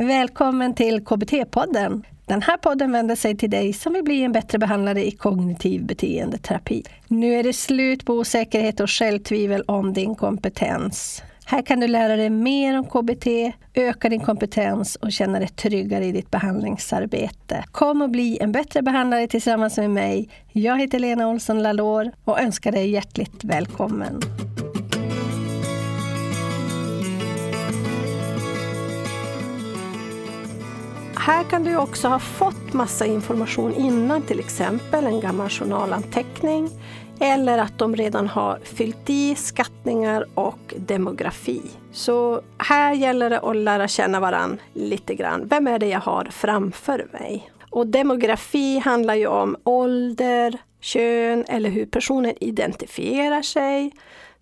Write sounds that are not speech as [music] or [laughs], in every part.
Välkommen till KBT-podden. Den här podden vänder sig till dig som vill bli en bättre behandlare i kognitiv beteendeterapi. Nu är det slut på osäkerhet och självtvivel om din kompetens. Här kan du lära dig mer om KBT, öka din kompetens och känna dig tryggare i ditt behandlingsarbete. Kom och bli en bättre behandlare tillsammans med mig. Jag heter Lena Olsson Lalor och önskar dig hjärtligt välkommen. Här kan du också ha fått massa information innan, till exempel en gammal journalanteckning eller att de redan har fyllt i skattningar och demografi. Så här gäller det att lära känna varann lite grann. Vem är det jag har framför mig? Och demografi handlar ju om ålder, kön eller hur personen identifierar sig.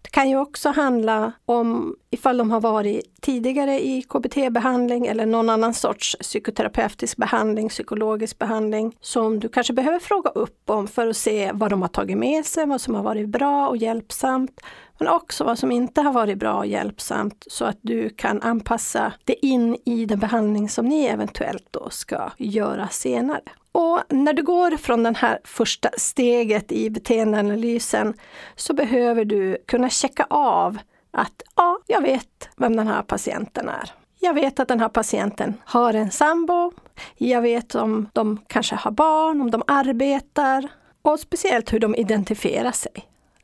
Det kan ju också handla om ifall de har varit tidigare i KBT-behandling eller någon annan sorts psykoterapeutisk behandling, psykologisk behandling som du kanske behöver fråga upp om för att se vad de har tagit med sig, vad som har varit bra och hjälpsamt. Men också vad som inte har varit bra och hjälpsamt så att du kan anpassa det in i den behandling som ni eventuellt då ska göra senare. Och när du går från det här första steget i beteendeanalysen så behöver du kunna checka av att ja, jag vet vem den här patienten är. Jag vet att den här patienten har en sambo. Jag vet om de kanske har barn, om de arbetar och speciellt hur de identifierar sig.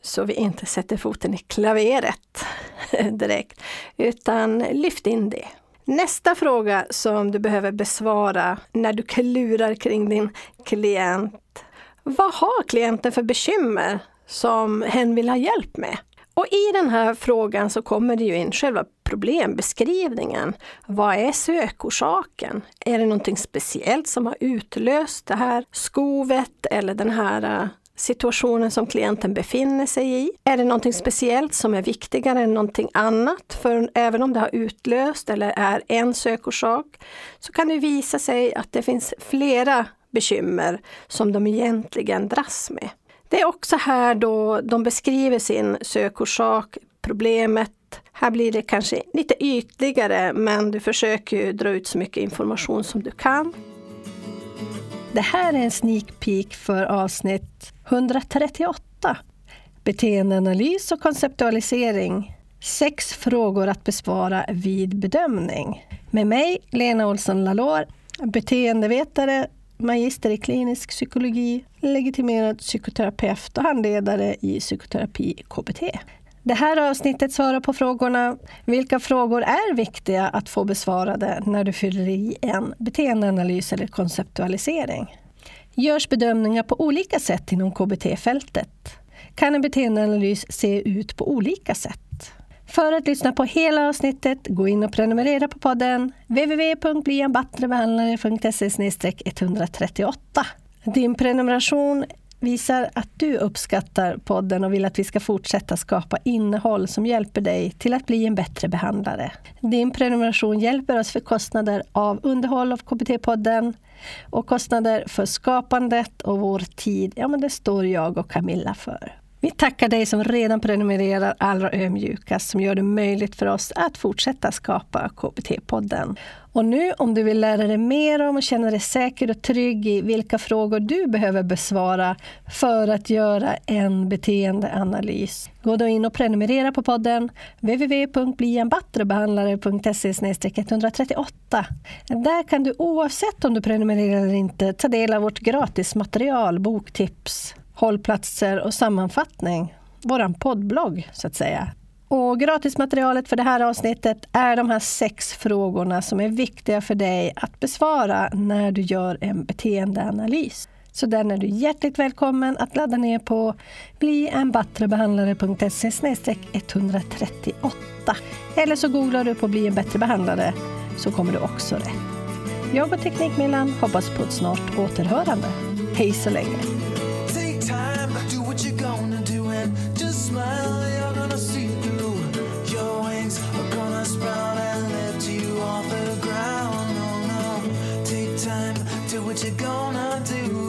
Så vi inte sätter foten i klaveret [laughs] direkt, utan lyft in det. Nästa fråga som du behöver besvara när du klurar kring din klient. Vad har klienten för bekymmer som hen vill ha hjälp med? Och i den här frågan så kommer det ju in själva problembeskrivningen. Vad är sökorsaken? Är det någonting speciellt som har utlöst det här skovet eller den här eh, situationen som klienten befinner sig i. Är det någonting speciellt som är viktigare än någonting annat? För även om det har utlöst eller är en sökorsak så kan det visa sig att det finns flera bekymmer som de egentligen dras med. Det är också här då de beskriver sin sökorsak, problemet. Här blir det kanske lite ytligare men du försöker dra ut så mycket information som du kan. Det här är en sneak peek för avsnitt 138. Beteendeanalys och konceptualisering. Sex frågor att besvara vid bedömning. Med mig, Lena Olsson Lalor, beteendevetare, magister i klinisk psykologi, legitimerad psykoterapeut och handledare i psykoterapi KBT. Det här avsnittet svarar på frågorna Vilka frågor är viktiga att få besvarade när du fyller i en beteendeanalys eller konceptualisering? Görs bedömningar på olika sätt inom KBT-fältet? Kan en beteendeanalys se ut på olika sätt? För att lyssna på hela avsnittet, gå in och prenumerera på podden www.blienbattrebehandlare.se 138. Din prenumeration visar att du uppskattar podden och vill att vi ska fortsätta skapa innehåll som hjälper dig till att bli en bättre behandlare. Din prenumeration hjälper oss för kostnader av underhåll av KBT-podden och kostnader för skapandet och vår tid. Ja, men det står jag och Camilla för. Vi tackar dig som redan prenumererar allra ömjukast som gör det möjligt för oss att fortsätta skapa KBT-podden. Och nu om du vill lära dig mer om och känna dig säker och trygg i vilka frågor du behöver besvara för att göra en beteendeanalys. Gå då in och prenumerera på podden www.blienbattrebehandlare.se 138. Där kan du oavsett om du prenumererar eller inte ta del av vårt gratismaterial, boktips, hållplatser och sammanfattning. Vår poddblogg, så att säga. Och gratismaterialet för det här avsnittet är de här sex frågorna som är viktiga för dig att besvara när du gör en beteendeanalys. Så den är du hjärtligt välkommen att ladda ner på blienbattrebehandlare.se 138. Eller så googlar du på Bli en bättre behandlare så kommer du också rätt. Jag och Teknikmillan hoppas på ett snart återhörande. Hej så länge! you're gonna see through. Your wings are gonna sprout and lift you off the ground. No, no. Take time, do what you're gonna do.